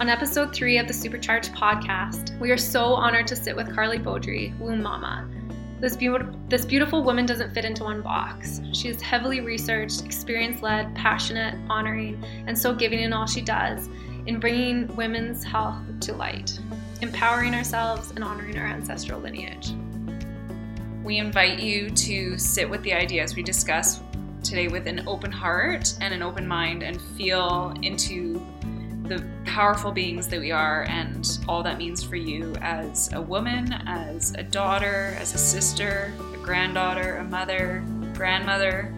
On episode three of the Supercharged podcast, we are so honored to sit with Carly Beaudry, Womb Mama. This, be- this beautiful woman doesn't fit into one box. She is heavily researched, experience led, passionate, honoring, and so giving in all she does in bringing women's health to light, empowering ourselves and honoring our ancestral lineage. We invite you to sit with the ideas we discuss today with an open heart and an open mind and feel into the powerful beings that we are and all that means for you as a woman, as a daughter, as a sister, a granddaughter, a mother, grandmother,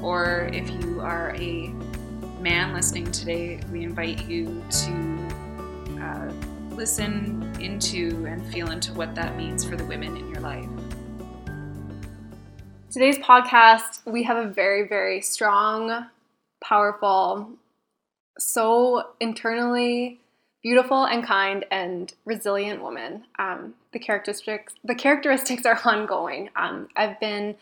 or if you are a man listening today, we invite you to uh, listen into and feel into what that means for the women in your life. Today's podcast, we have a very, very strong, powerful, so internally beautiful and kind and resilient woman. Um, the characteristics the characteristics are ongoing. Um, I've been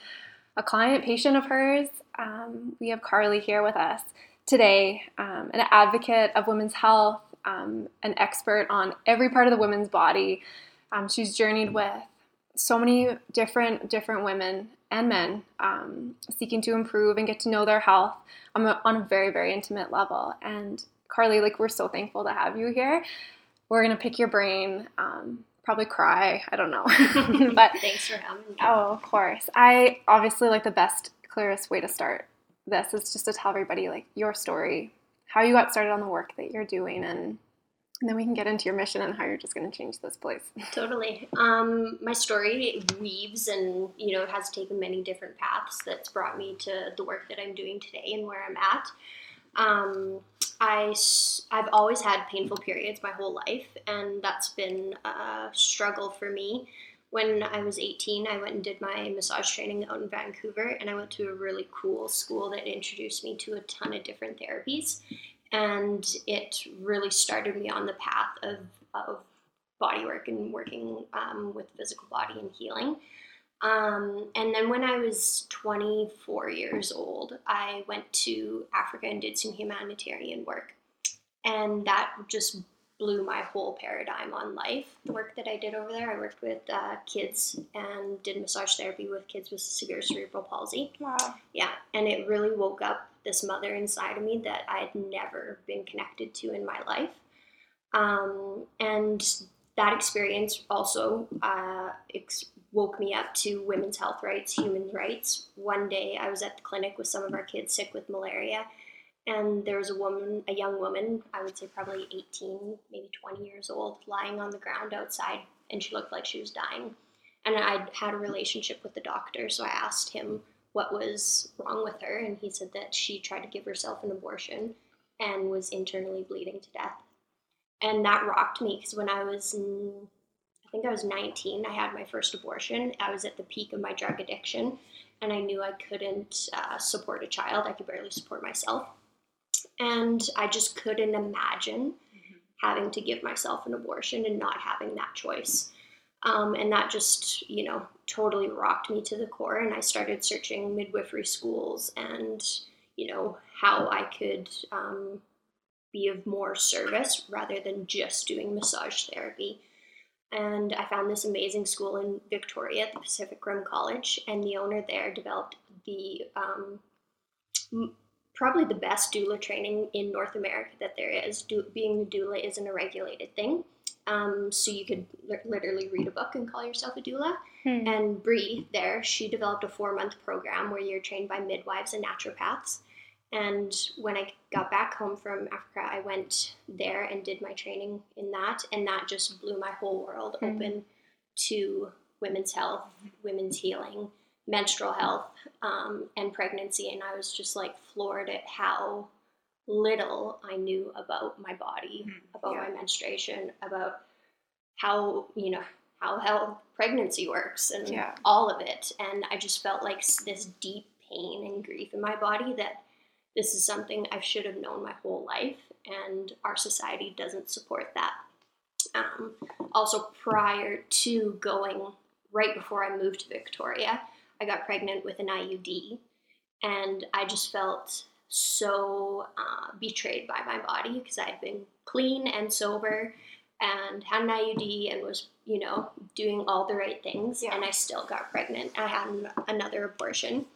a client patient of hers. Um, we have Carly here with us today, um, an advocate of women's health, um, an expert on every part of the women's body. Um, she's journeyed with so many different different women and men um, seeking to improve and get to know their health on a, on a very very intimate level. And Carly, like we're so thankful to have you here. We're gonna pick your brain. Um, probably cry. I don't know. but thanks for having me. Oh, of course. I obviously like the best, clearest way to start this is just to tell everybody like your story, how you got started on the work that you're doing, and and then we can get into your mission and how you're just going to change this place. Totally. Um, my story weaves and you know has taken many different paths that's brought me to the work that I'm doing today and where I'm at. Um, I, I've always had painful periods my whole life, and that's been a struggle for me. When I was 18, I went and did my massage training out in Vancouver, and I went to a really cool school that introduced me to a ton of different therapies. And it really started me on the path of, of body work and working um, with physical body and healing. Um, and then when I was 24 years old, I went to Africa and did some humanitarian work. And that just blew my whole paradigm on life. The work that I did over there, I worked with uh, kids and did massage therapy with kids with severe cerebral palsy. Wow. Yeah, and it really woke up this mother inside of me that I had never been connected to in my life. Um, and that experience also uh, ex- woke me up to women's health rights, human rights. One day I was at the clinic with some of our kids sick with malaria, and there was a woman, a young woman, I would say probably 18, maybe 20 years old, lying on the ground outside, and she looked like she was dying. And I'd had a relationship with the doctor, so I asked him what was wrong with her, and he said that she tried to give herself an abortion and was internally bleeding to death. And that rocked me because when I was I think I was 19. I had my first abortion. I was at the peak of my drug addiction, and I knew I couldn't uh, support a child. I could barely support myself. And I just couldn't imagine mm-hmm. having to give myself an abortion and not having that choice. Um, and that just, you know, totally rocked me to the core. And I started searching midwifery schools and, you know, how I could um, be of more service rather than just doing massage therapy and I found this amazing school in Victoria the Pacific Rim College, and the owner there developed the um, probably the best doula training in North America that there is. Do, being a doula isn't a regulated thing, um, so you could li- literally read a book and call yourself a doula. Hmm. And Bree there, she developed a four month program where you're trained by midwives and naturopaths and when I got back home from Africa, I went there and did my training in that. And that just blew my whole world mm-hmm. open to women's health, women's healing, menstrual health, um, and pregnancy. And I was just like floored at how little I knew about my body, mm-hmm. about yeah. my menstruation, about how, you know, how health pregnancy works and yeah. all of it. And I just felt like this deep pain and grief in my body that this is something I should have known my whole life, and our society doesn't support that. Um, also, prior to going, right before I moved to Victoria, I got pregnant with an IUD, and I just felt so uh, betrayed by my body because I'd been clean and sober and had an IUD and was, you know, doing all the right things. Yeah. And I still got pregnant. I had an, another abortion.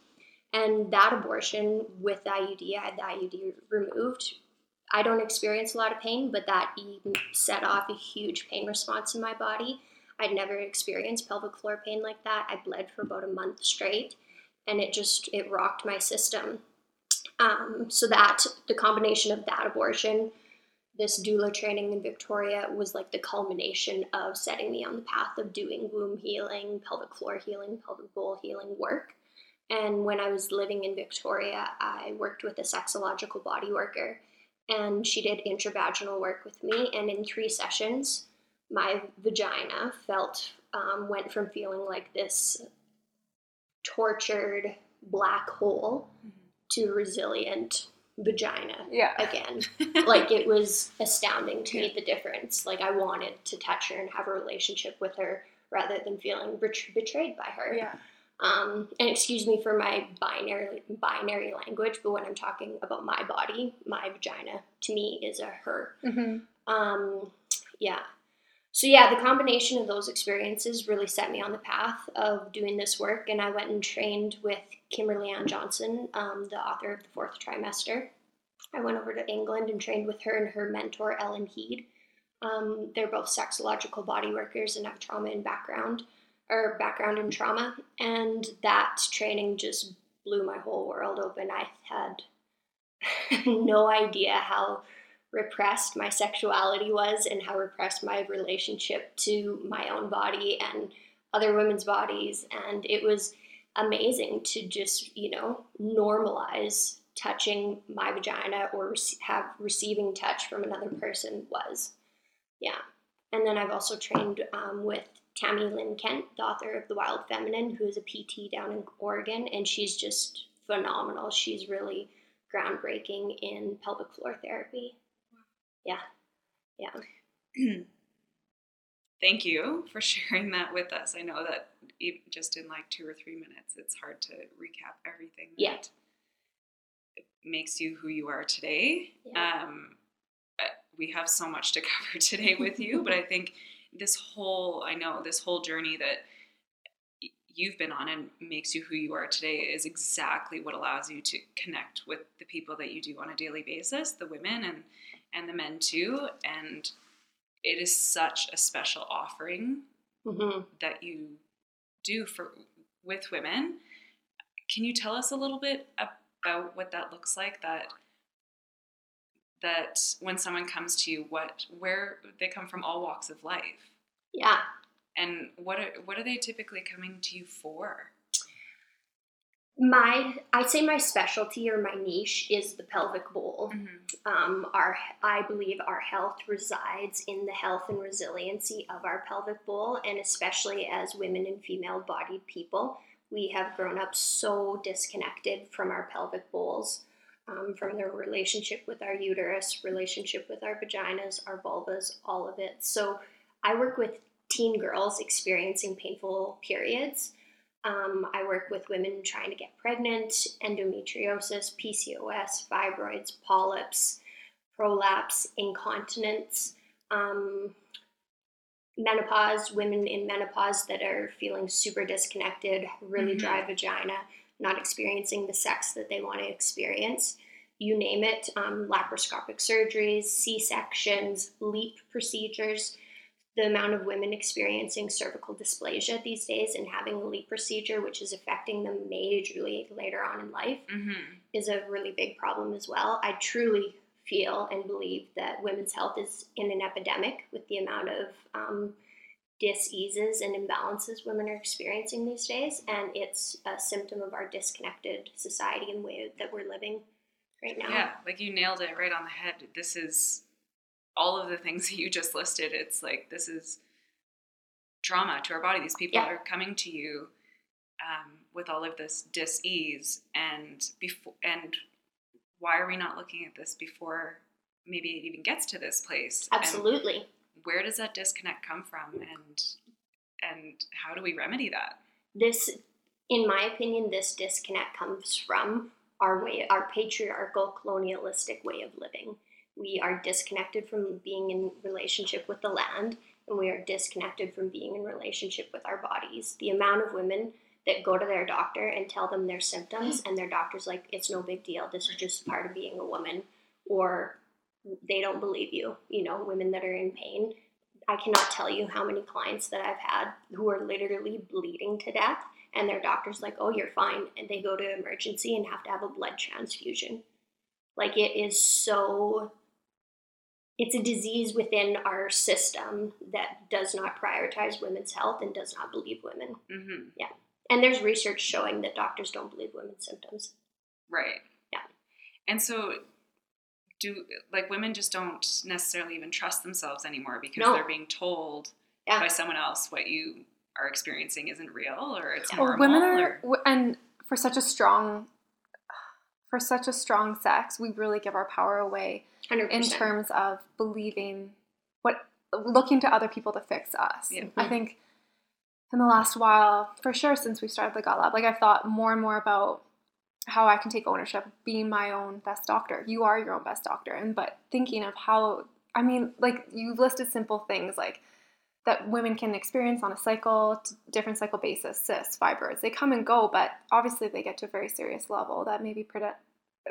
And that abortion with the IUD, I had the IUD removed. I don't experience a lot of pain, but that even set off a huge pain response in my body. I'd never experienced pelvic floor pain like that. I bled for about a month straight, and it just it rocked my system. Um, so that the combination of that abortion, this doula training in Victoria was like the culmination of setting me on the path of doing womb healing, pelvic floor healing, pelvic bowl healing work. And when I was living in Victoria, I worked with a sexological body worker, and she did intravaginal work with me. And in three sessions, my vagina felt um, went from feeling like this tortured black hole to resilient vagina Yeah. again. like it was astounding to me the difference. Like I wanted to touch her and have a relationship with her rather than feeling bet- betrayed by her. Yeah. Um, and excuse me for my binary binary language, but when I'm talking about my body, my vagina to me is a her. hmm Um, yeah. So yeah, the combination of those experiences really set me on the path of doing this work, and I went and trained with Kimberly Ann Johnson, um, the author of the Fourth Trimester. I went over to England and trained with her and her mentor Ellen Heed. Um, they're both sexological body workers and have trauma in background or background in trauma, and that training just blew my whole world open. I had no idea how repressed my sexuality was and how repressed my relationship to my own body and other women's bodies. And it was amazing to just you know normalize touching my vagina or have receiving touch from another person was. Yeah. And then i've also trained um, with tami lynn kent the author of the wild feminine who is a pt down in oregon and she's just phenomenal. She's really groundbreaking in pelvic floor therapy yeah yeah Thank you for sharing that with us. I know that even just in like two or three minutes, it's hard to recap everything that Yeah. makes you who you are today. Yeah. Um, we have so much to cover today with you, but I think this whole, I know this whole journey that you've been on and makes you who you are today is exactly what allows you to connect with the people that you do on a daily basis, the women and and the men too, and it is such a special offering hmm that you do for with women. Can you tell us a little bit about what that looks like? That that when someone comes to you, what where they come from all walks of life, yeah and what are what are they typically coming to you for? My i'd say my specialty or my niche is the pelvic bowl. Um, our i believe our health resides in the health and resiliency of our pelvic bowl and especially as women and female bodied people we have grown up so disconnected from our pelvic bowls um, from their relationship with our uterus relationship with our vaginas our vulvas all of it. So i work with teen girls experiencing painful periods um, I work with women trying to get pregnant, endometriosis, PCOS, fibroids, polyps, prolapse, incontinence, um, menopause, women in menopause that are feeling super disconnected, really Mhm. dry vagina, not experiencing the sex that they want to experience. You name it, um, laparoscopic surgeries, C sections, LEAP procedures the amount of women experiencing cervical dysplasia these days and having a LEAP procedure, which is affecting them majorly later on in life, Mm-hmm. is a really big problem as well. I truly feel and believe that women's health is in an epidemic with the amount of um, diseases and imbalances women are experiencing these days, and it's a symptom of our disconnected society and way that we're living right now. Yeah, like you nailed it right on the head. This is all of the things that you just listed. It's like this is trauma to our body. These people Yeah. are coming to you um, with all of this dis-ease, and before and why are we not looking at this before maybe it even gets to this place? And Absolutely. where does that disconnect come from, and and how do we remedy that? this in my opinion this disconnect comes from our way, our patriarchal, colonialistic way of living. We are disconnected from being in relationship with the land, and we are disconnected from being in relationship with our bodies. The amount of women that go to their doctor and tell them their symptoms, and their doctor's like, "It's no big deal. This is just part of being a woman," or they don't believe you. You know, women that are in pain. I cannot tell you how many clients that I've had who are literally bleeding to death and their doctor's like, "Oh, you're fine," and they go to emergency and have to have a blood transfusion. Like it is so it's a disease within our system that does not prioritize women's health and does not believe women. Mm-hmm. Yeah. And there's research showing that doctors don't believe women's symptoms. Right. Yeah. And so do like women just don't necessarily even trust themselves anymore because No. they're being told Yeah. by someone else what you are experiencing isn't real or it's Yeah. normal. Well, women are, or- and for such a strong, for such a strong sex, we really give our power away 100%. in terms of believing what, looking to other people to fix us. Yeah. I think in the last while, for sure, since we started the Gut Lab, like I've thought more and more about how I can take ownership, being my own best doctor. You are your own best doctor, and but thinking of how, I mean, like you've listed simple things like that women can experience on a cycle, different cycle basis, cysts, fibroids. They come and go, but obviously they get to a very serious level that maybe pre-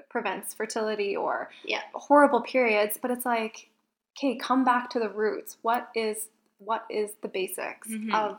prevents fertility or Yeah. horrible periods. But it's like, okay, come back to the roots. What is what is the basics Mhm. of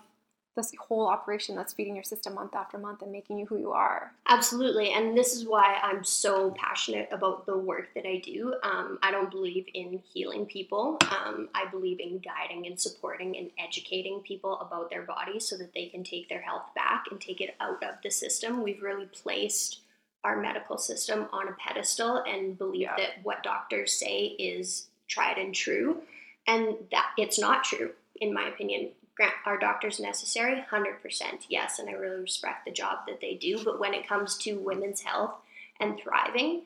this whole operation that's feeding your system month after month and making you who you are? Absolutely, and this is why I'm so passionate about the work that I do. Um, I don't believe in healing people. Um, I believe in guiding and supporting and educating people about their bodies so that they can take their health back and take it out of the system. We've really placed our medical system on a pedestal and believe Yeah. that what doctors say is tried and true, and that it's not true, in my opinion. Grant are doctors necessary? 100% yes and i really respect the job that they do. But when it comes to women's health and thriving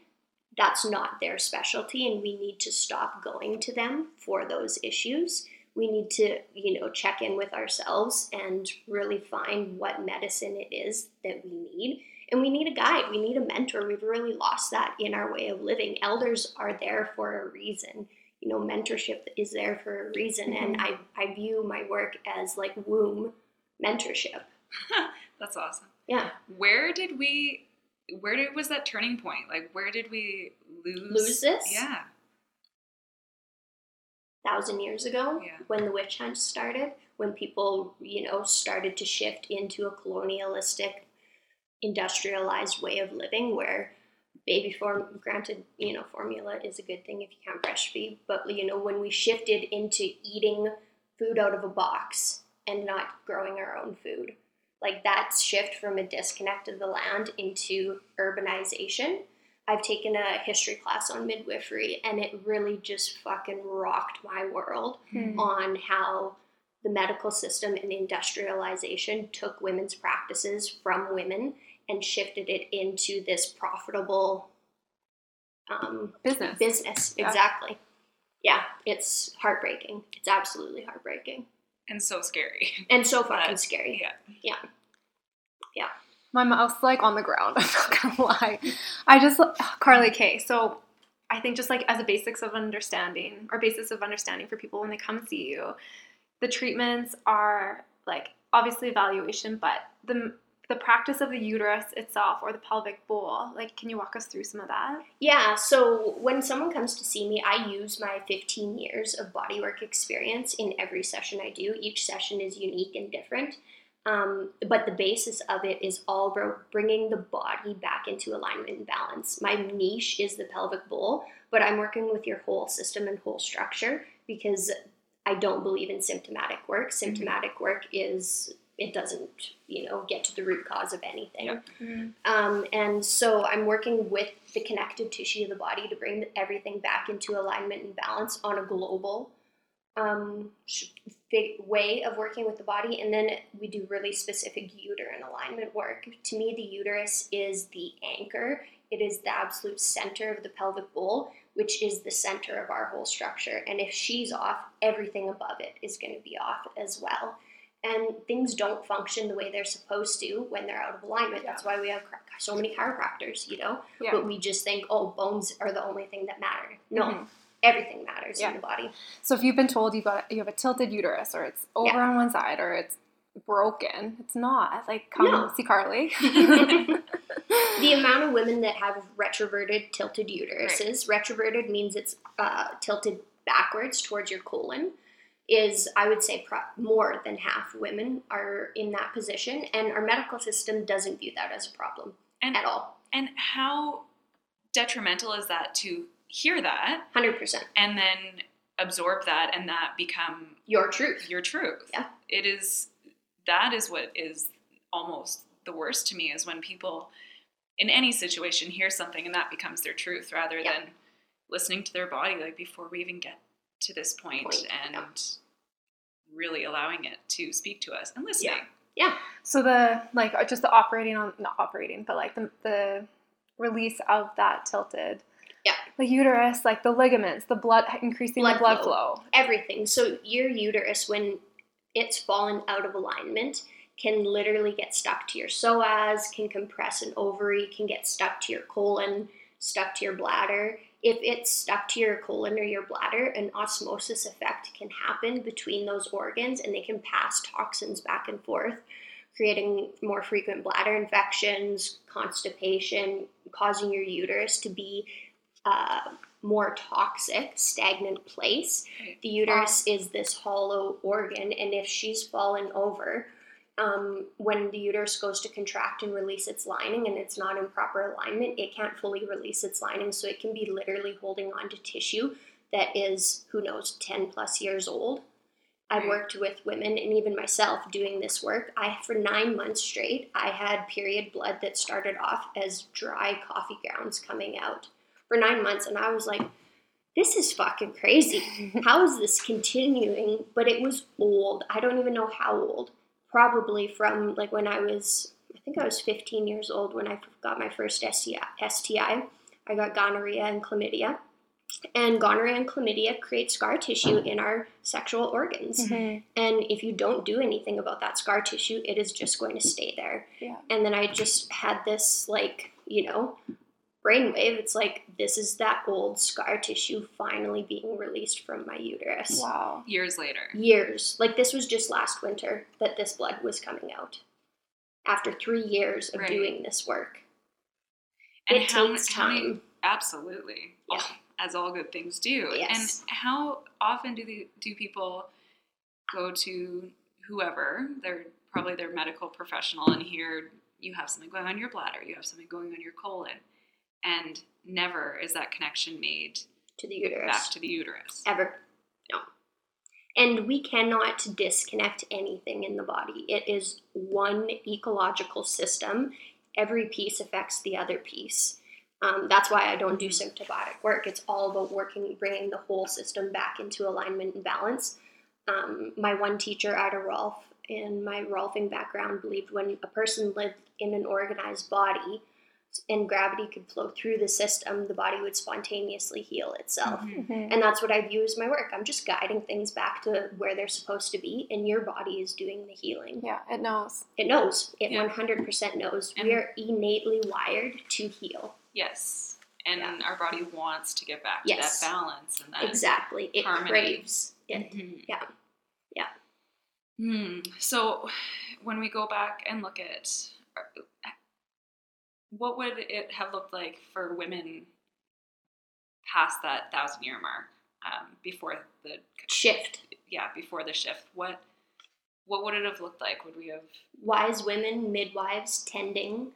that's not their specialty and we need to stop going to them for those issues. We need to you know check in with ourselves and really find what medicine it is that we need and we need a guide we need a mentor we've really lost that in our way of living elders are there for a reason you know mentorship is there for a reason and mm-hmm. I, I view my work as like womb mentorship That's awesome. yeah Where did we? Where did was that turning point? Like, where did we lose? Lose this? Yeah. thousand years ago Yeah. when the witch hunt started when people you know started to shift into a colonialistic industrialized way of living where baby form granted you know formula is a good thing if you can't breastfeed but you know when we shifted into eating food out of a box and not growing our own food like that shift from a disconnect of the land into urbanization i've taken a history class on midwifery and it really just fucking rocked my world hmm. on how the medical system and industrialization took women's practices from women and shifted it into this profitable um, Business. business. Yeah. Exactly. Yeah, it's heartbreaking. It's absolutely heartbreaking And so scary. and so fucking But, scary. Yeah. Yeah. Yeah. My mouth's like on the ground. I'm not gonna lie. I just Carly K. So I think just like as a basics of understanding or basis of understanding for people when they come see you, the treatments are like obviously evaluation, but the the practice of the uterus itself or the pelvic bowl. Like, can you walk us through some of that? Yeah, so when someone comes to see me, I use my 15 years of bodywork experience in every session I do. Each session is unique and different. Um, but the basis of it is all bringing the body back into alignment and balance. My niche is the pelvic bowl, but I'm working with your whole system and whole structure because I don't believe in symptomatic work. Symptomatic work is, it doesn't, you know, get to the root cause of anything. Yep. Um, and so I'm working with the connective tissue of the body to bring everything back into alignment and balance on a global um, way of working with the body. And then we do really specific uterine alignment work. To me, the uterus is the anchor, it is the absolute center of the pelvic bowl, which is the center of our whole structure. And if she's off, everything above it is going to be off as well. And things don't function the way they're supposed to when they're out of alignment. That's why we have so many chiropractors, you know. Yeah. But we just think, oh, bones are the only thing that matter. No, Mhm. everything matters Yeah. in the body. So if you've been told you've got you have a tilted uterus or it's over Yeah. on one side or it's broken, it's not. Like come No. see Carly. The amount of women that have retroverted tilted uteruses, retroverted means it's uh, tilted backwards towards your colon, is I would say pro- more than half women are in that position, and our medical system doesn't view that as a problem And at all. and how detrimental is that to hear that 100%. and then absorb that and that become Your truth. your truth. Yeah. It is that is what is almost the worst to me is when people in any situation hear something and that becomes their truth rather Yeah. than listening to their body like before we even get to this point Point, and yeah. really allowing it to speak to us and listening. Yeah. yeah. so the like uh, just the operating on not operating, but like the the release of that tilted. Yeah. The uterus, like the ligaments, the blood increasing Blood the blood flow. flow. Everything. So your uterus, when it's fallen out of alignment, can literally get stuck to your psoas, can compress an ovary, can get stuck to your colon, stuck to your bladder. If it's stuck to your colon or your bladder, an osmosis effect can happen between those organs and they can pass toxins back and forth, creating more frequent bladder infections, constipation, causing your uterus to be uh, more toxic, stagnant place. The uterus is this hollow organ, and if she's fallen over, um, when the uterus goes to contract and release its lining and it's not in proper alignment, it can't fully release its lining. So it can be literally holding on to tissue that is, who knows, 10 plus years old. I've worked with women and even myself doing this work. I, for nine months straight, I had period blood that started off as dry coffee grounds coming out for nine months. And I was like, this is fucking crazy. How is this continuing? But it was old. I don't even know how old. Probably from like when I was, I think I was 15 years old when I got my first STI. STI. I got gonorrhea and chlamydia. And gonorrhea and chlamydia create scar tissue in our sexual organs. Mhm. And if you don't do anything about that scar tissue, it is just going to stay there. Yeah. And then I just had this, like, you know, brainwave. It's like, this is that old scar tissue finally being released from my uterus. Wow. Years later. Years. Like, this was just last winter that this blood was coming out. After three years of Right. doing this work. And it how, takes how many- time. Absolutely. Yeah. Oh, as all good things do. Yes. And how often do the, do people go to whoever, they're probably their medical professional, and hear you have something going on your bladder, you have something going on your colon, and never is that connection made To the uterus. back to the uterus. ever. No. And we cannot disconnect anything in the body. It is one ecological system. Every piece affects the other piece. Um, that's why I don't do symptomatic work. It's all about working, bringing the whole system back into alignment and balance. Um, my one teacher, Ida Rolf, in my Rolfing background, believed when a person lived in an organized body and gravity could flow through the system, the body would spontaneously heal itself. Mhm. Mhm. And that's what I view as my work. I'm just guiding things back to where they're supposed to be, and your body is doing the healing. Yeah, it knows. It knows. It Yeah. 100% knows. And- we are innately wired to heal. Yes. And Yeah. our body wants to get back to Yes. that balance and that Exactly. It harmony. craves it. Mhm. Yeah. Yeah. Hmm. So, when we go back and look at what would it have looked like for women past that thousand year mark um, before the Shift. yeah before the shift? What what would it have looked like? Would we have Wise women, midwives, tending,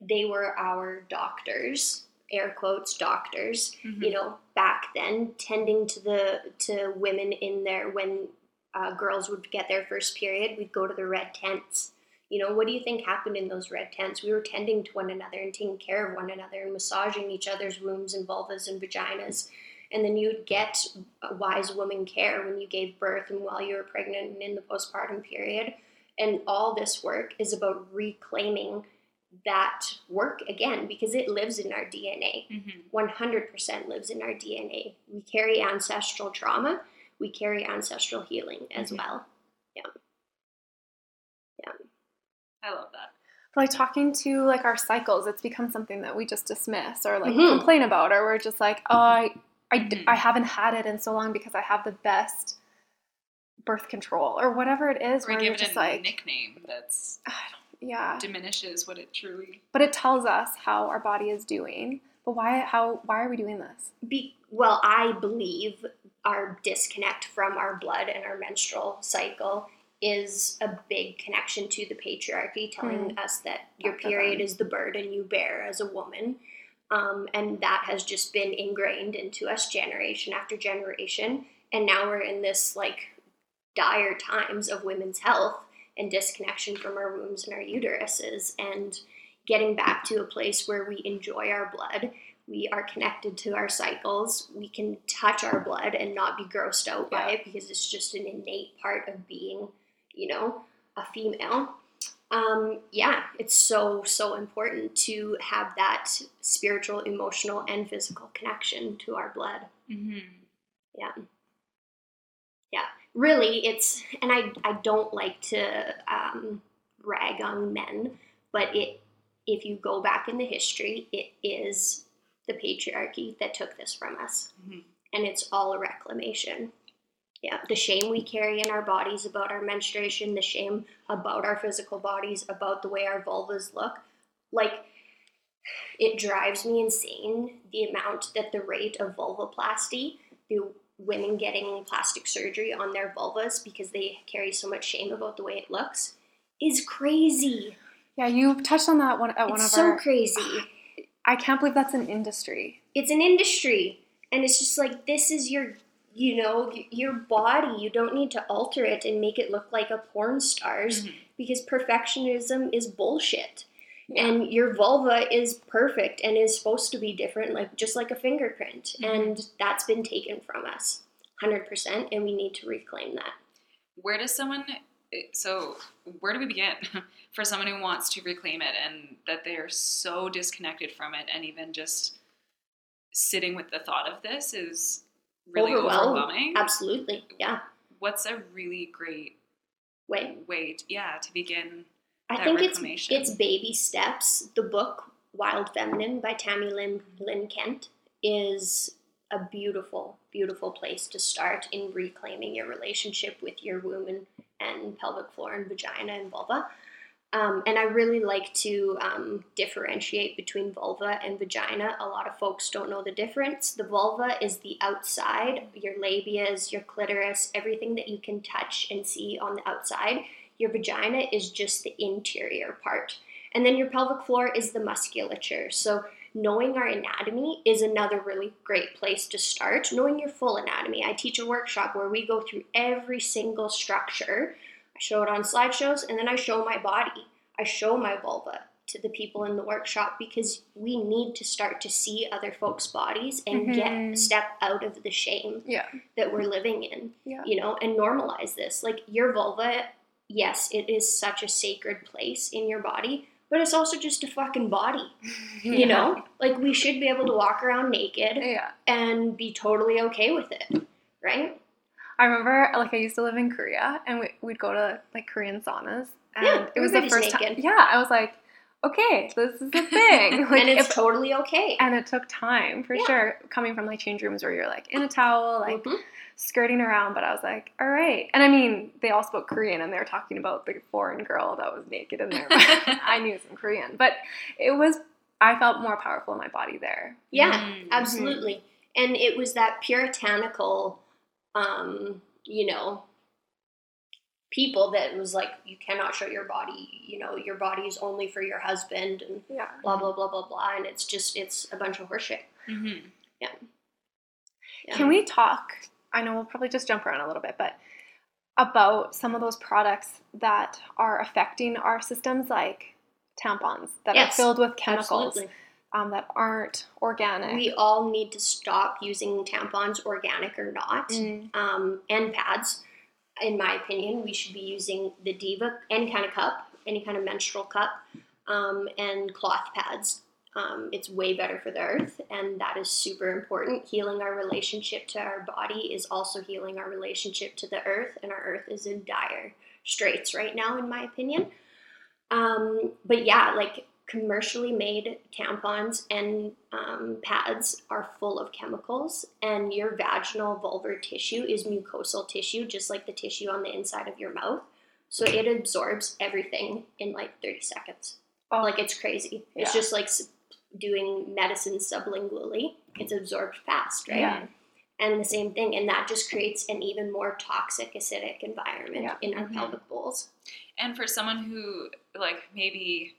they were our doctors, air quotes, doctors. you know back then tending to the to women in there when uh, girls would get their first period we'd go to the red tents you know what do you think happened in those red tents we were tending to one another and taking care of one another and massaging each other's wombs and vulvas and vaginas and then you'd get a wise woman care when you gave birth and while you were pregnant and in the postpartum period and all this work is about reclaiming that work again because it lives in our dna Mhm. 100% lives in our DNA. We carry ancestral trauma, we carry ancestral healing as Mhm. well. I love that. like talking to like our cycles it's become something that we just dismiss or like Mhm. complain about or we're just like oh i I, d- Mhm. I haven't had it in so long because i have the best birth control or whatever it is Or where give you're it just a like nickname that's I don't, yeah diminishes what it truly. but it tells us how our body is doing but why how why are we doing this Be, well, I believe our disconnect from our blood and our menstrual cycle is a big connection to the patriarchy, telling us that your to period is the burden you bear as a woman. Um, and that has just been ingrained into us generation after generation. And now we're in this like dire times of women's health and disconnection from our wombs and our uteruses and getting back to a place where we enjoy our blood. We are connected to our cycles. We can touch our blood and not be grossed out by it because it's just an innate part of being you know a female um, yeah it's so so important to have that spiritual emotional and physical connection to our blood Mm-hmm. Yeah. Yeah. Really it's and i i don't like to um, rag on men but it if you go back in the history it is the patriarchy that took this from us Mhm. and it's all a reclamation yeah the shame we carry in our bodies about our menstruation the shame about our physical bodies about the way our vulvas look like it drives me insane the amount that the rate of vulvoplasty the women getting plastic surgery on their vulvas because they carry so much shame about the way it looks is crazy. yeah you touched on that one at one it's of so our crazy. i can't believe that's an industry It's an industry, and it's just like this is your, you know, your body. You don't need to alter it and make it look like a porn star's Mhm. because perfectionism is bullshit. Yeah. And your vulva is perfect and is supposed to be different, like just like a fingerprint. Mhm. And that's been taken from us, hundred percent, and we need to reclaim that. Where does someone? So where do we begin for someone who wants to reclaim it and that they are so disconnected from it, and even just sitting with the thought of this is really Overwhelmed. overwhelming. Absolutely, yeah. What's a really great Way. way, to, yeah, to begin? I think it's it's baby steps. The book Wild Feminine by Tami Lynn Lynn Kent is a beautiful, beautiful place to start in reclaiming your relationship with your womb and, and pelvic floor and vagina and vulva. Um, and I really like to um, differentiate between vulva and vagina. A lot of folks don't know the difference. The vulva is the outside, your labias, your clitoris, everything that you can touch and see on the outside. Your vagina is just the interior part. And then your pelvic floor is the musculature. So, knowing our anatomy is another really great place to start. Knowing your full anatomy. I teach a workshop where we go through every single structure. Show it on slideshows and then I show my body. I show my vulva to the people in the workshop because we need to start to see other folks' bodies and mm-hmm. get a step out of the shame yeah that we're living in yeah you know, and normalize this. Like your vulva, yes, it is such a sacred place in your body, but it's also just a fucking body, you know? Like we should be able to walk around naked yeah and be totally okay with it, right? I remember, like, I used to live in Korea, and we, we'd go to like Korean saunas, and Yeah, it was the everybody's first time. Yeah, I was like, okay, this is a thing. Like, and it's if- totally okay. and it took time for Yeah. sure, coming from like change rooms where you're like in a towel, like Mhm. skirting around. But I was like, all right. And I mean, they all spoke Korean, and they were talking about the foreign girl that was naked in there. I knew some Korean, but it was. I felt more powerful in my body there. Yeah, Mm. absolutely. And it was that puritanical, um, you know, people that was like, you cannot show your body, you know, your body is only for your husband and Yeah. blah, blah, blah, blah, blah. And it's just, it's a bunch of horseshit. Mm-hmm. Yeah. Can we talk? I know we'll probably just jump around a little bit, but about some of those products that are affecting our systems, like tampons that Yes, are filled with chemicals Absolutely. Um, that aren't organic. We all need to stop using tampons, organic or not, Mm. um, and pads. In my opinion, we should be using the Diva, any kind of cup, any kind of menstrual cup, um, and cloth pads. Um, it's way better for the earth, and that is super important. Healing our relationship to our body is also healing our relationship to the earth, and our earth is in dire straits right now, in my opinion. Um, but yeah, like commercially made tampons and um, pads are full of chemicals, and your vaginal vulvar tissue is mucosal tissue, just like the tissue on the inside of your mouth. So it absorbs everything in like 30 seconds. Oh. Like it's crazy. It's just like doing medicine sublingually. It's absorbed fast, right? Yeah. And the same thing, and that just creates an even more toxic, acidic environment Yeah. in our Mhm. pelvic bowls. And for someone who like maybe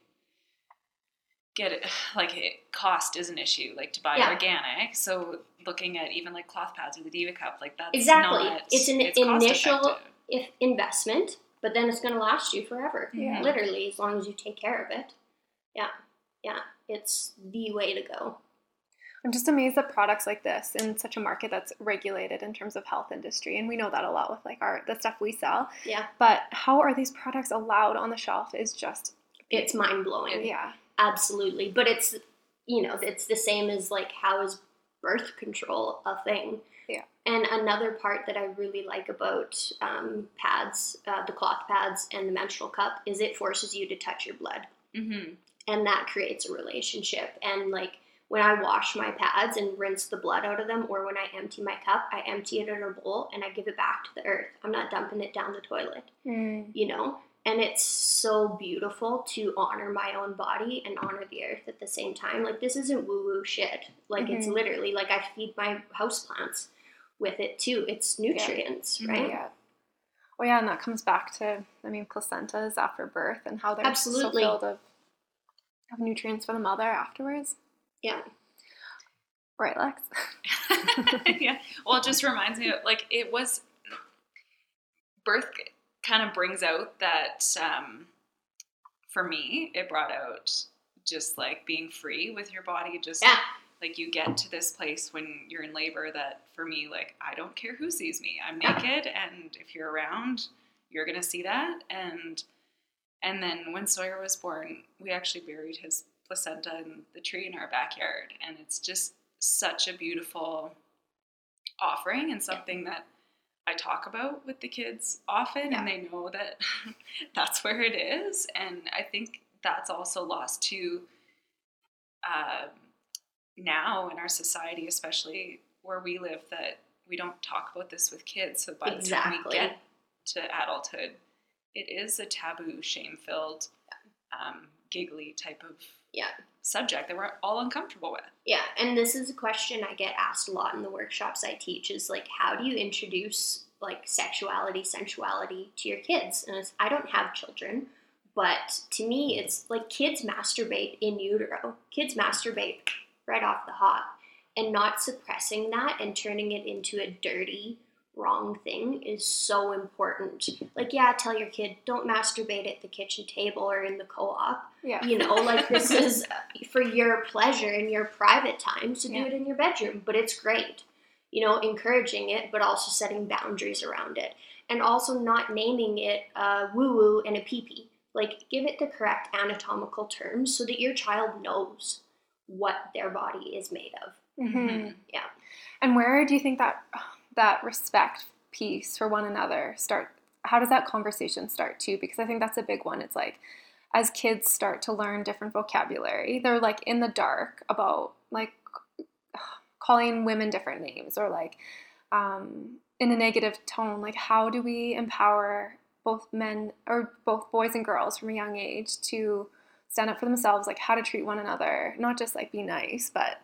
get it like it, cost is an issue, like to buy Yeah. organic. So looking at even like cloth pads or the Diva Cup, like that's Exactly. not It's an cost initial- If investment, but then it's going to last you forever. Yeah. Literally, as long as you take care of it. Yeah, yeah, it's the way to go. I'm just amazed that products like this in such a market that's regulated in terms of health industry, and we know that a lot with like our the stuff we sell. Yeah, But how are these products allowed on the shelf is just it's mind blowing. yeah. Absolutely, but it's you know it's the same as like how is birth control a thing? Yeah. And another part that I really like about um, pads, uh, the cloth pads and the menstrual cup, is it forces you to touch your blood. Mm-hmm. and that creates a relationship and like when i wash my pads and rinse the blood out of them or when i empty my cup i empty it in a bowl and i give it back to the earth i'm not dumping it down the toilet you know and it's so beautiful to honor my own body and honor the earth at the same time like this isn't woo woo shit like it's Mhm. literally like i feed my houseplants with it too it's nutrients Mhm. right Yeah. Oh yeah, and that comes back to I mean placentas after birth and how they're Absolutely. so filled of of nutrients for the mother afterwards. yeah Right, Lex? yeah. Well, it just reminds me of like it was birth kind of brings out that um, for me, it brought out just like being free with your body. Just yeah like you get to this place when you're in labor that for me, like I don't care who sees me. I'm naked, and if you're around, you're gonna see that. And and then when Sawyer was born, we actually buried his placenta in the tree in our backyard, and it's just such a beautiful offering and something that I talk about with the kids often, and they know that that's where it is. And I think that's also lost to uh, now in our society, especially where we live, that we don't talk about this with kids. So by the time we get to adulthood, it is a taboo, shame-filled, um, giggly type of Yeah. Subject that we're all uncomfortable with. Yeah, and this is a question I get asked a lot in the workshops I teach is like how do you introduce like sexuality, sensuality to your kids? And I don't have children, but to me it's like kids masturbate in utero. Kids masturbate right off the hop and not suppressing that and turning it into a dirty wrong thing is so important. Like yeah, tell your kid don't masturbate at the kitchen table or in the co-op. Yeah. you know like this is for your pleasure and your private time so do it in your bedroom but it's great. You know encouraging it but also setting boundaries around it. And also not naming it a woo woo and a pee pee like give it the correct anatomical terms so that your child knows what their body is made of. Hmm Yeah. And where do you think that that respect piece for one another start? How does that conversation start too? Because I think that's a big one. It's like as kids start to learn different vocabulary, they're like in the dark about like calling women different names or like um, in a negative tone. Like how do we empower both men or both boys and girls from a young age to stand up for themselves, like how to treat one another, not just like be nice, but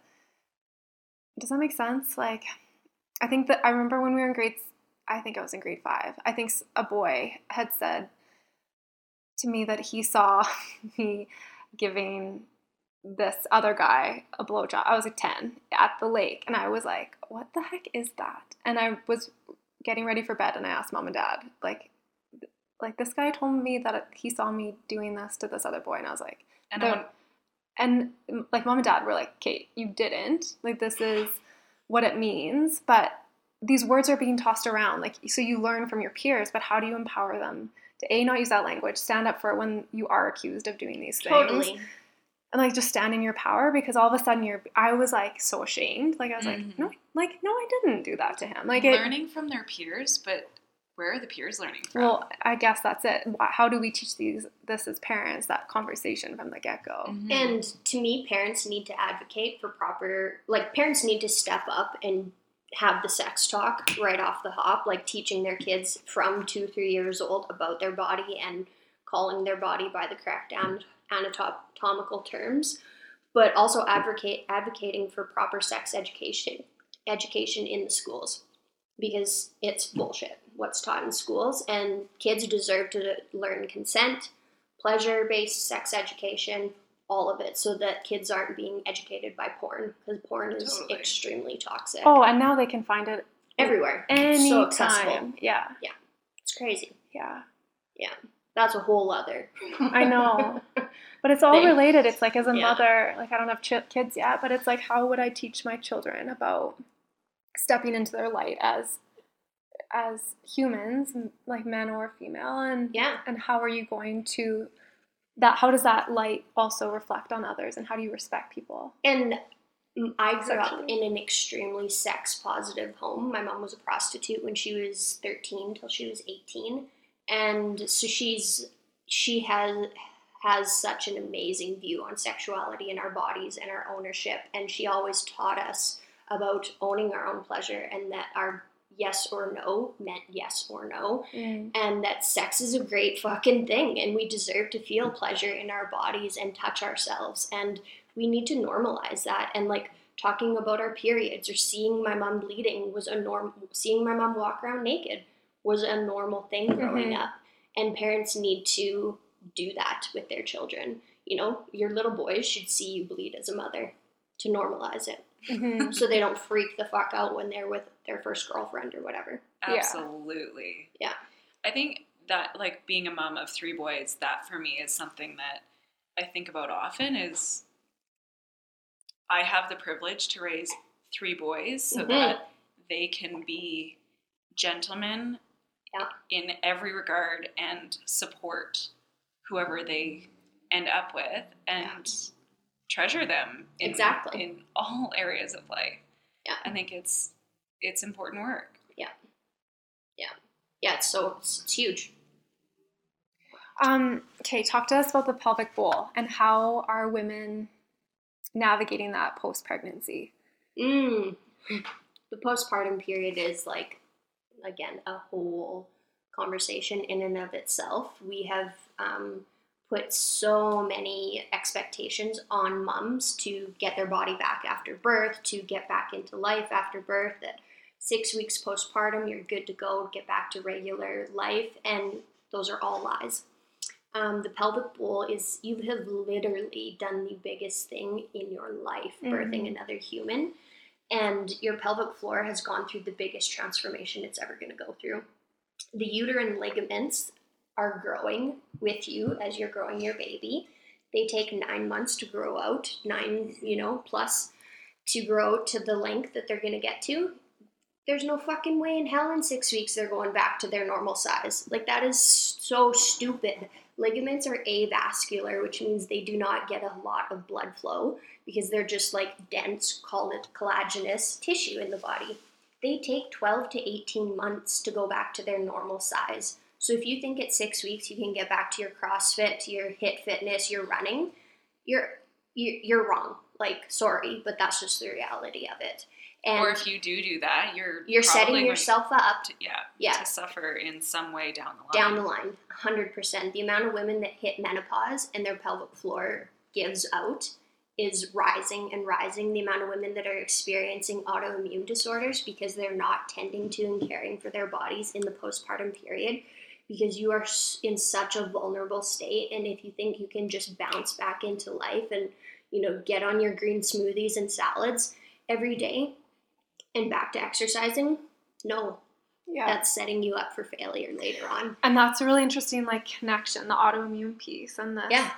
does that make sense? Like, I think that I remember when we were in grades, I think I was in grade five. I think a boy had said to me that he saw me giving this other guy a blowjob. I was like 10 at the lake, and I was like, what the heck is that? And I was getting ready for bed, and I asked mom and dad, like, like this guy told me that he saw me doing this to this other boy, and I was like, And and like mom and dad were like, Kate, you didn't. Like this is what it means, but these words are being tossed around. Like so you learn from your peers, but how do you empower them to A not use that language, stand up for it when you are accused of doing these things. totally And like just stand in your power because all of a sudden you're I was like so ashamed. Like I was Mhm. like, no like no I didn't do that to him. Like it learning from their peers, but where are the peers learning from? Well, I guess that's it. How do we teach these this as parents that conversation from the get go? Mhm. And to me, parents need to advocate for proper, like, parents need to step up and have the sex talk right off the hop, like teaching their kids from two, three years old about their body and calling their body by the correct an- anatomical terms, but also advocate advocating for proper sex education education in the schools because it's bullshit what's taught in schools and kids deserve to learn consent pleasure based sex education, all of it, so that kids aren't being educated by porn because porn is Totally. extremely toxic Oh, and now they can find it everywhere. anytime. so accessible. Yeah, It's crazy. yeah. Yeah. That's a whole other. I know. But it's all Thing. related. It's like as a Yeah. mother, like I don't have ch- kids yet, but it's like how would I teach my children about stepping into their light as as humans, like men or female, and yeah, and how are you going to that? How does that light also reflect on others, and how do you respect people? and I grew up in an extremely sex positive home. My mom was a prostitute when she was 13 till she was 18. And so she's she has has such an amazing view on sexuality and our bodies and our ownership and she always taught us about owning our own pleasure and that our yes or no meant yes or no. And that sex is a great fucking thing and we deserve to feel pleasure in our bodies and touch ourselves and we need to normalize that. And like talking about our periods or seeing my mom bleeding was a norm seeing my mom walk around naked was a normal thing growing Mhm. up and parents need to do that with their children. You know your little boys should see you bleed as a mother to normalize it Mhm. so they don't freak the fuck out when they're with their first girlfriend or whatever Absolutely. Yeah. I think that like being a mom of three boys, that for me is something that I think about often is I have the privilege to raise three boys so Mhm. that they can be gentlemen Yeah. in every regard and support whoever they end up with and treasure them in, Exactly. in all areas of life. Yeah. I think it's it's important work. yeah yeah, yeah. it's so it's, it's huge Um, okay, talk to us about the pelvic bowl and how are women navigating that post pregnancy? Mm. The postpartum period is like, again, a whole conversation in and of itself. We have um, put so many expectations on moms to get their body back after birth, to get back into life after birth, that six weeks postpartum, you're good to go, get back to regular life. And those are all lies. Um, the pelvic bowl is you have literally done the biggest thing in your life, birthing Mhm. another human, and your pelvic floor has gone through the biggest transformation it's ever going to go through. The uterine ligaments are growing with you as you're growing your baby. They take nine months to grow out, nine, you know, plus to grow to the length that they're going to get to. There's no fucking way in hell in six weeks they're going back to their normal size. Like, that is so stupid. Ligaments are avascular, which means they do not get a lot of blood flow because they're just like dense, call it collagenous tissue in the body. They take 12 to 18 months to go back to their normal size. So if you think at six weeks you can get back to your CrossFit, to your HIIT fitness, your running, you're you- you're wrong. Like, sorry, but that's just the reality of it. And or if you do do that, you're you're setting yourself up to, yeah, Yeah. to suffer in some way down the line. down the line 100% the amount of women that hit menopause and their pelvic floor gives out is rising and rising the amount of women that are experiencing autoimmune disorders because they're not tending to and caring for their bodies in the postpartum period because you are in such a vulnerable state and if you think you can just bounce back into life and you know get on your green smoothies and salads every day and back to exercising no Yeah. that's setting you up for failure later on and that's a really interesting like connection, the autoimmune piece and the Yeah.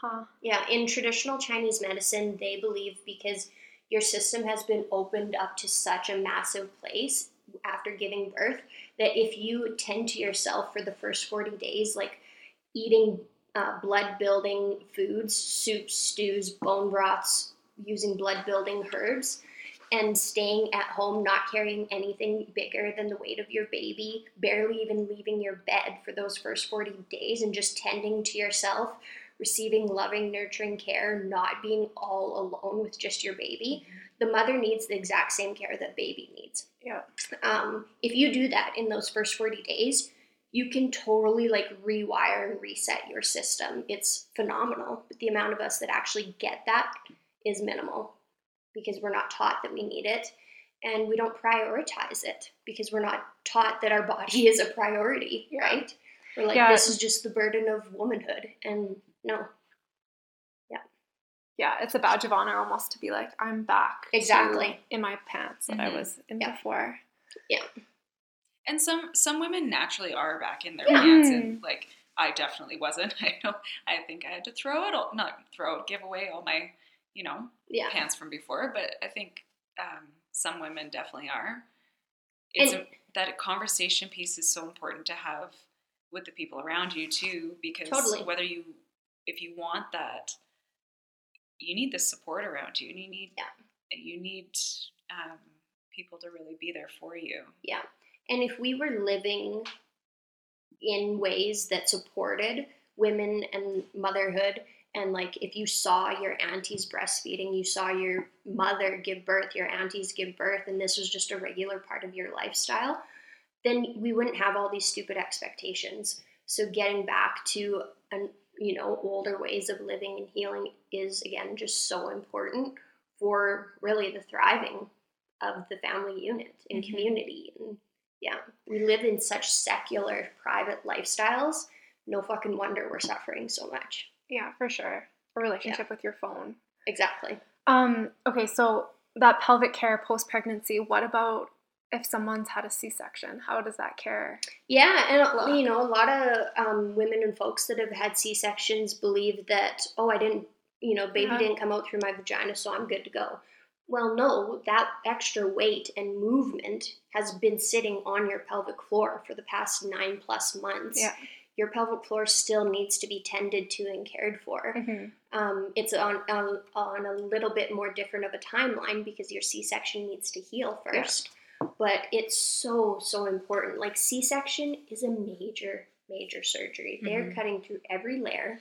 Huh. Yeah, in traditional Chinese medicine, they believe because your system has been opened up to such a massive place after giving birth that if you tend to yourself for the first 40 days, like eating uh, blood building foods, soups, stews, bone broths, using blood building herbs, and staying at home, not carrying anything bigger than the weight of your baby, barely even leaving your bed for those first 40 days, and just tending to yourself, receiving loving, nurturing care, not being all alone with just your baby, the mother needs the exact same care that baby needs. Yeah. Um, if you do that in those first 40 days, you can totally like rewire and reset your system. It's phenomenal. But the amount of us that actually get that is minimal because we're not taught that we need it and we don't prioritize it because we're not taught that our body is a priority, Yeah. right? We're like, Yeah. this is just the burden of womanhood. And no, Yeah, it's a badge of honor almost to be like, I'm back. Exactly. in my pants that I Mhm. was in Yeah. before. Yeah. And some some women naturally are back in their Yeah. pants, and like I definitely wasn't. I know. I think I had to throw it all, not throw, give away all my, you know, yeah. pants from before. But I think um, some women definitely are. It's And- a, that conversation piece is so important to have with the people around you too, because Totally. whether you, if you want that, you need the support around you, and you need, Yeah. you need um, people to really be there for you. Yeah. And if we were living in ways that supported women and motherhood, and like if you saw your aunties breastfeeding, you saw your mother give birth, your aunties give birth, and this was just a regular part of your lifestyle, then we wouldn't have all these stupid expectations. So getting back to an you know older ways of living and healing is again just so important for really the thriving of the family unit and Mhm. community and yeah we live in such secular private lifestyles no fucking wonder we're suffering so much Yeah, for sure. A relationship with your phone. exactly Um, okay, so that pelvic care post pregnancy, what about if someone's had a C section? How does that care? yeah and Look. you know a lot of um, women and folks that have had c-sections believe that oh i didn't you know baby Yeah. didn't come out through my vagina so i'm good to go well no that extra weight and movement has been sitting on your pelvic floor for the past nine plus months Yeah. your pelvic floor still needs to be tended to and cared for Mm-hmm. um, it's on, on on a little bit more different of a timeline because your C-section needs to heal Yeah. But it's so so important. Like C-section is a major major surgery. They're Mhm. cutting through every layer,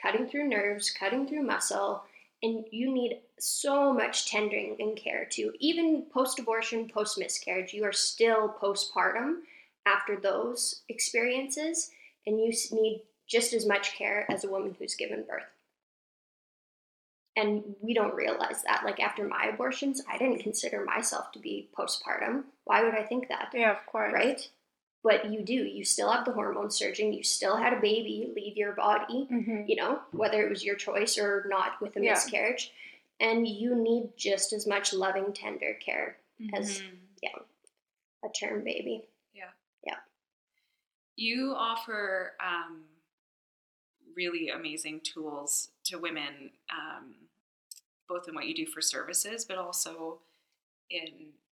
cutting through nerves, cutting through muscle, and you need so much tending and care too. Even post-abortion, post-miscarriage, you are still postpartum after those experiences, and you need just as much care as a woman who's given birth and we don't realize that like after my abortions i didn't consider myself to be postpartum why would i think that Yeah, of course. right but you do you still have the hormones surging you still had a baby leave your body Mm-hmm. you know whether it was your choice or not with a Yeah. miscarriage and you need just as much loving tender care As- Mhm. a term baby Yeah. Yeah. You offer um, really amazing tools to women, um, both in what you do for services, but also in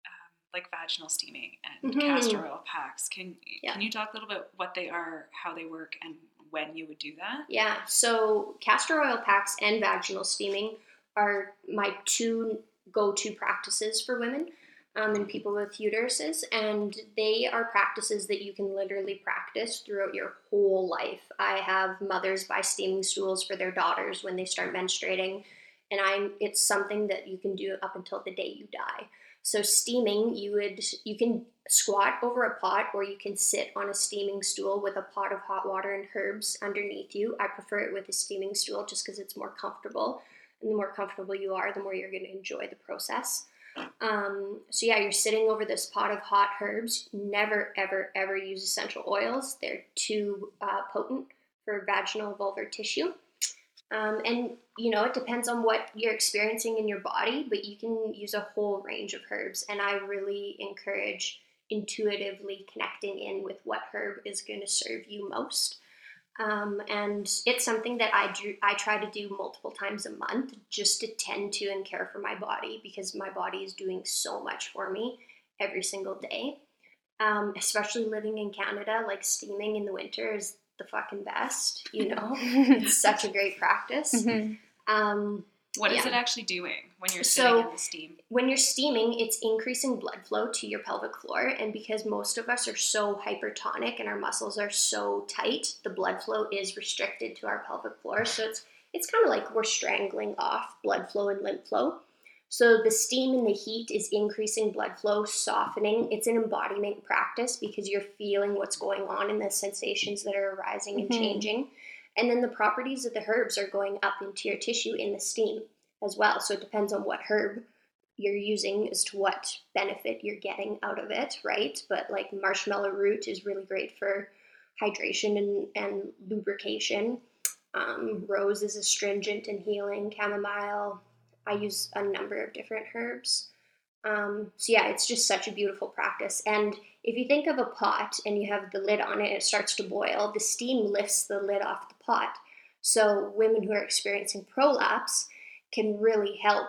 um, like vaginal steaming and Mhm. castor oil packs. Can Yeah. can you talk a little bit what they are, how they work, and when you would do that? Yeah, so castor oil packs and vaginal steaming are my two go to practices for women um, and people with uteruses, and they are practices that you can literally practice throughout your whole life. I have mothers buy steaming stools for their daughters when they start menstruating, and I it's something that you can do up until the day you die. So steaming, you would you can squat over a pot or you can sit on a steaming stool with a pot of hot water and herbs underneath you. I prefer it with a steaming stool just because it's more comfortable. And the more comfortable you are, the more you're going to enjoy the process. Um, so yeah, you're sitting over this pot of hot herbs. Never, ever, ever use essential oils. They're too uh, potent for vaginal vulvar tissue. Um, and you know, it depends on what you're experiencing in your body, but you can use a whole range of herbs. And I really encourage intuitively connecting in with what herb is going to serve you most. Um, and it's something that I do, I try to do multiple times a month just to tend to and care for my body because my body is doing so much for me every single day. Um, especially living in Canada, like steaming in the winter is the fucking best, you know? it's such a great practice. Mhm. Um, What is Yeah. it actually doing when you're So- in the steam? when you're steaming, it's increasing blood flow to your pelvic floor. And because most of us are so hypertonic and our muscles are so tight, the blood flow is restricted to our pelvic floor. So it's it's kind of like we're strangling off blood flow and lymph flow. So the steam and the heat is increasing blood flow, softening. It's an embodiment practice because you're feeling what's going on and the sensations that are arising and Mhm. changing. And then the properties of the herbs are going up into your tissue in the steam as well. So it depends on what herb you're using as to what benefit you're getting out of it, right? But like marshmallow root is really great for hydration and, and lubrication. Um, rose is astringent and healing. Chamomile, I use a number of different herbs. Um, so yeah, it's just such a beautiful practice. And if you think of a pot and you have the lid on it, and it starts to boil. The steam lifts the lid off the pot. So women who are experiencing prolapse can really help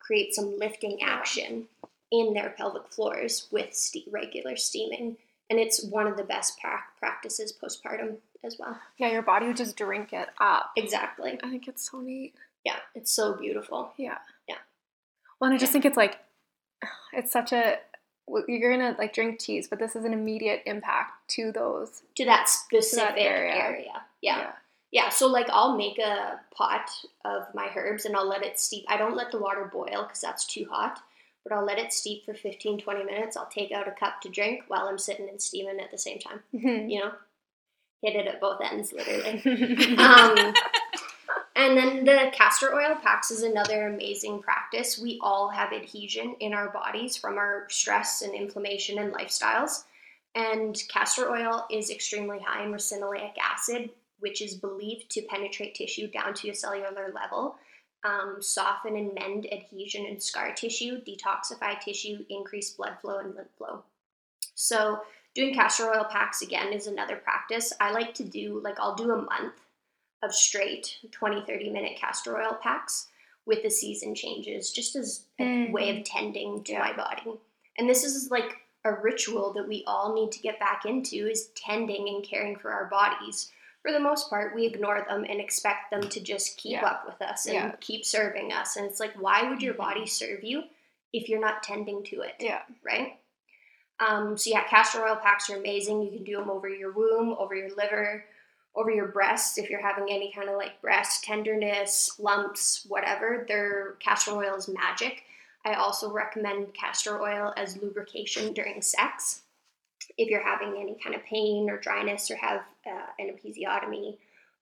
create some lifting action in their pelvic floors with ste- regular steaming. And it's one of the best pra- practices postpartum as well. Yeah, your body would just drink it up. Exactly. I think it's so neat. Yeah, it's so beautiful. Yeah. Yeah. Well, and I just Yeah. think it's like, it's such a, you're gonna like drink teas, but this is an immediate impact to those. To that specific area. area. Yeah. Yeah, so like I'll make a pot of my herbs and I'll let it steep. I don't let the water boil because that's too hot, but I'll let it steep for 15, 20 minutes. I'll take out a cup to drink while I'm sitting and steaming at the same time. Mhm. You know, hit it at both ends, literally. um, and then the castor oil packs is another amazing practice. We all have adhesion in our bodies from our stress and inflammation and lifestyles. And castor oil is extremely high in ricinoleic acid, which is believed to penetrate tissue down to a cellular level, um, soften and mend adhesion and scar tissue, detoxify tissue, increase blood flow and lymph flow. So, doing castor oil packs again is another practice. I like to do, like, I'll do a month of straight 20, 30 minute castor oil packs with the season changes, just as a Mhm. way of tending to Yeah. my body. And this is like a ritual that we all need to get back into is tending and caring for our bodies. For the most part, we ignore them and expect them to just keep Yeah. up with us and Yeah. keep serving us. And it's like, why would your body serve you if you're not tending to it? Yeah. right? Um, so yeah, castor oil packs are amazing. You can do them over your womb, over your liver, over your breasts if you're having any kind of like breast tenderness, lumps, whatever. Their castor oil is magic. I also recommend castor oil as lubrication during sex. If you're having any kind of pain or dryness or have uh, an episiotomy,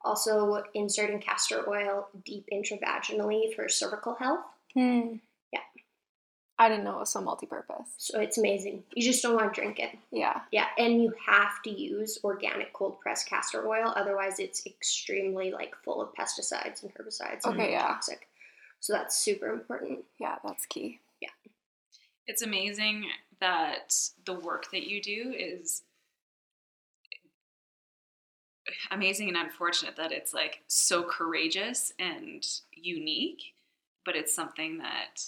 also inserting castor oil deep intravaginally for cervical health. Hmm. Yeah. I didn't know it was so multi-purpose. So it's amazing. You just don't want to drink it. Yeah. Yeah, and you have to use organic cold pressed castor oil, otherwise it's extremely like full of pesticides and herbicides and Okay, yeah. toxic. So that's super important. Yeah, that's key. Yeah. It's amazing that the work that you do is amazing and unfortunate that it's like so courageous and unique, but it's something that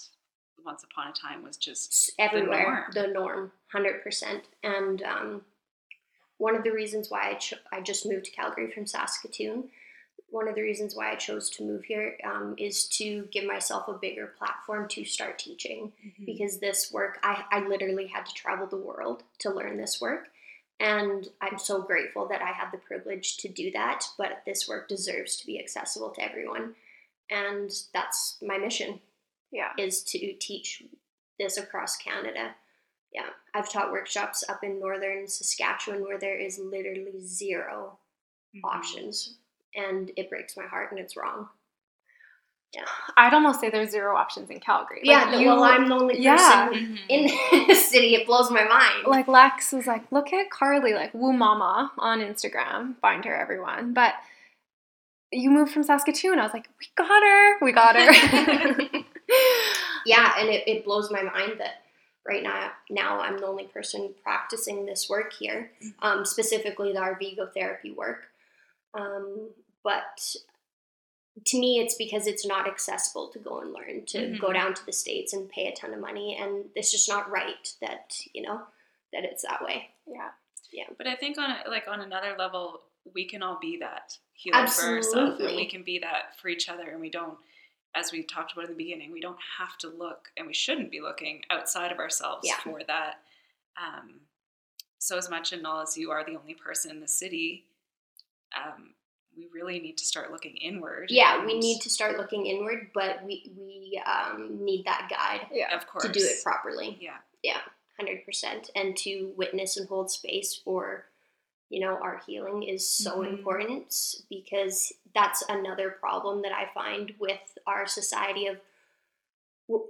once upon a time was just everywhere, norm. the norm, hundred percent. And um, one of the reasons why I cho- I just moved to Calgary from Saskatoon. One of the reasons why I chose to move here um, is to give myself a bigger platform to start teaching. because this work I, I literally had to travel the world to learn this work and i'm so grateful that i had the privilege to do that but this work deserves to be accessible to everyone and that's my mission Yeah. is to teach this across canada yeah i've taught workshops up in northern saskatchewan where there is literally 0 Mhm. options and it breaks my heart and it's wrong yeah. I'd almost say there's zero options in Calgary. Like, yeah you- well i'm the only person Yeah. Mhm. in the city it blows my mind like Lex was like, look at Carly, like Womb Mama on Instagram. Find her, everyone. But you moved from Saskatoon. I was like, we got her. We got her. yeah and it, it blows my mind that right now now i'm the only person practicing this work here um, specifically the arvigo therapy work um, but to me it's because it's not accessible to go and learn to go Mhm. down to the states and pay a ton of money and it's just not right that you know that it's that way yeah. Yeah. But I think on a, like on another level, we can all be that healer for ourselves, and we can be that for each other, and we don't as we talked about in the beginning, we don't have to look and we shouldn't be looking outside of ourselves Yeah. for that. Um, so, as much and all as you are the only person in the city, um, we really need to start looking inward. Yeah, we need to start looking inward, but we we um, need that guide Yeah. of course, to do it properly. Yeah. Yeah, hundred percent, and to witness and hold space for, you know, our healing is so Mhm. important because that's another problem that I find with our society of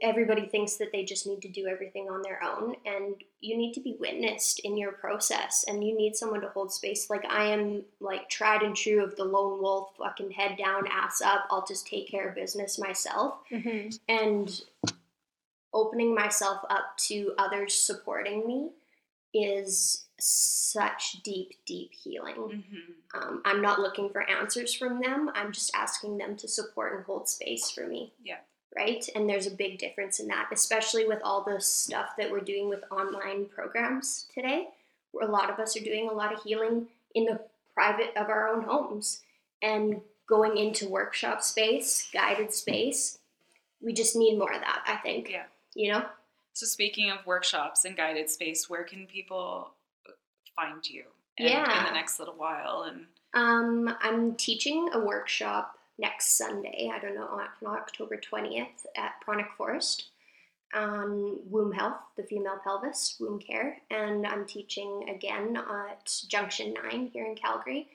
everybody thinks that they just need to do everything on their own and you need to be witnessed in your process and you need someone to hold space. Like i am like tried and true of the lone wolf fucking head down ass up. I'll just take care of business myself. Hmm and opening myself up to others supporting me is such deep deep healing. Hmm um, i'm not looking for answers from them. I'm just asking them to support and hold space for me. Yeah. right? And there's a big difference in that especially with all the stuff that we're doing with online programs today where a lot of us are doing a lot of healing in the private of our own homes and going into workshop space guided space. We just need more of that i think Yeah. you know? So, speaking of workshops and guided space, where can people find you? And in Yeah. the next little while, and Um, I'm teaching a workshop next Sunday. I don't know on October twentieth at Pronic Forest on womb health, the female pelvis, womb care, and I'm teaching again at Junction Nine here in Calgary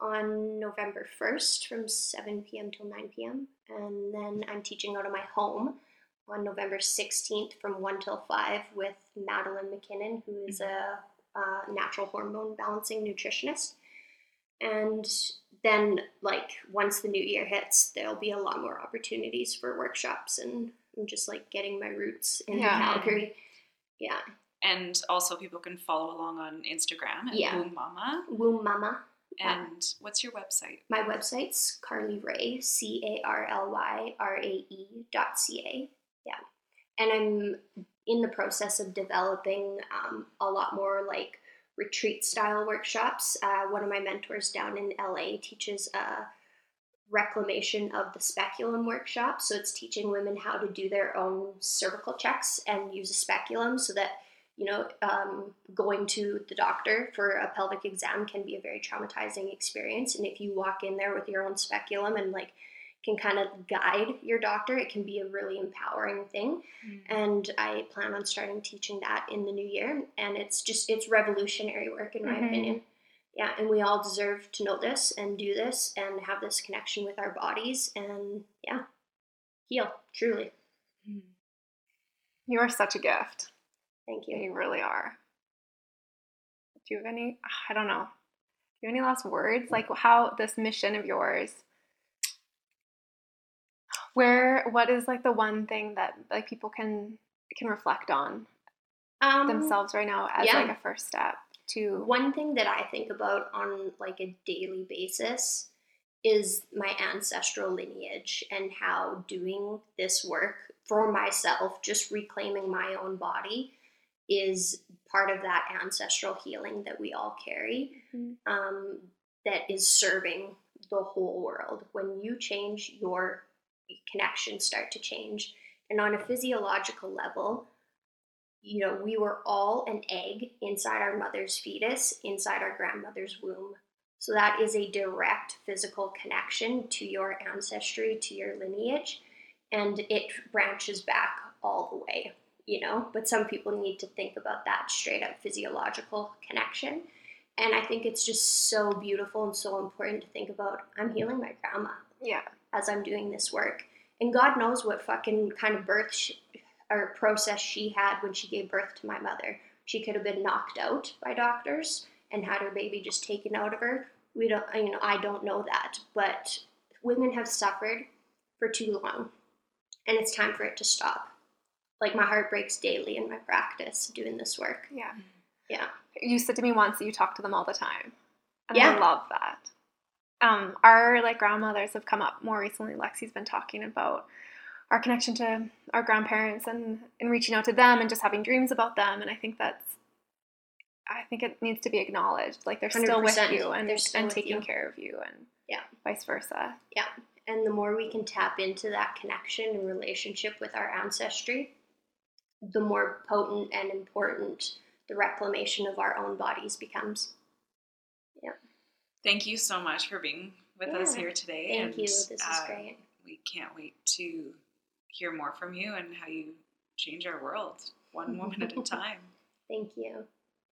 on November first from seven p.m. till nine p.m. And then I'm teaching out of my home on November sixteenth from one till five with Madeline McKinnon, who is a uh, natural hormone balancing nutritionist. And then, like, once the new year hits, there'll be a lot more opportunities for workshops and I'm just like getting my roots in Yeah. Calgary. Yeah. and also people can follow along on Instagram at Yeah. Womb Mama. Womb Mama. Yeah. And what's your website? My website's Carly Rae, C A R L Y R A E dot C A. Yeah. And I'm in the process of developing um, a lot more like retreat style workshops. Uh, one of my mentors down in LA teaches a reclamation of the speculum workshop. So it's teaching women how to do their own cervical checks and use a speculum so that you know, um, going to the doctor for a pelvic exam can be a very traumatizing experience. And if you walk in there with your own speculum and like can kind of guide your doctor, it can be a really empowering thing. And I plan on starting teaching that in the new year. And it's just, it's revolutionary work, in my Mhm. opinion. Yeah, and we all deserve to know this and do this and have this connection with our bodies and, yeah, heal, truly. You are such a gift. Thank you. You really are. Do you have any? I don't know. Do you have any last words? Like how this mission of yours. Where what is like the one thing that like people can can reflect on Um, themselves right now as yeah. like a first step to One thing that I think about on like a daily basis is my ancestral lineage and how doing this work for myself, just reclaiming my own body, is part of that ancestral healing that we all carry Mhm. um, that is serving the whole world. When you change, your connections start to change. And on a physiological level, you know, we were all an egg inside our mother's fetus, inside our grandmother's womb. So that is a direct physical connection to your ancestry, to your lineage, and it branches back all the way, you know. But some people need to think about that straight up physiological connection. And I think it's just so beautiful and so important to think about. I'm healing my grandma yeah. As I'm doing this work. And God knows what fucking kind of birth she, or process she had when she gave birth to my mother. She could have been knocked out by doctors and had her baby just taken out of her. We don't, you know, I don't know that, but women have suffered for too long, and it's time for it to stop. Like my heart breaks daily in my practice doing this work. Yeah. Yeah. You said to me once that you talk to them all the time. And Yeah. I love that. Um, our like grandmothers have come up more recently. Lexi's been talking about our connection to our grandparents and, and reaching out to them and just having dreams about them. And I think that's I think it needs to be acknowledged. Like they're still with you and They're still and taking you. care of you and Yeah. vice versa. Yeah. And the more we can tap into that connection and relationship with our ancestry, the more potent and important the reclamation of our own bodies becomes. Thank you so much for being with yeah. us here today. Thank and, you. This is uh, great. We can't wait to hear more from you and how you change our world one woman at a time. Thank you.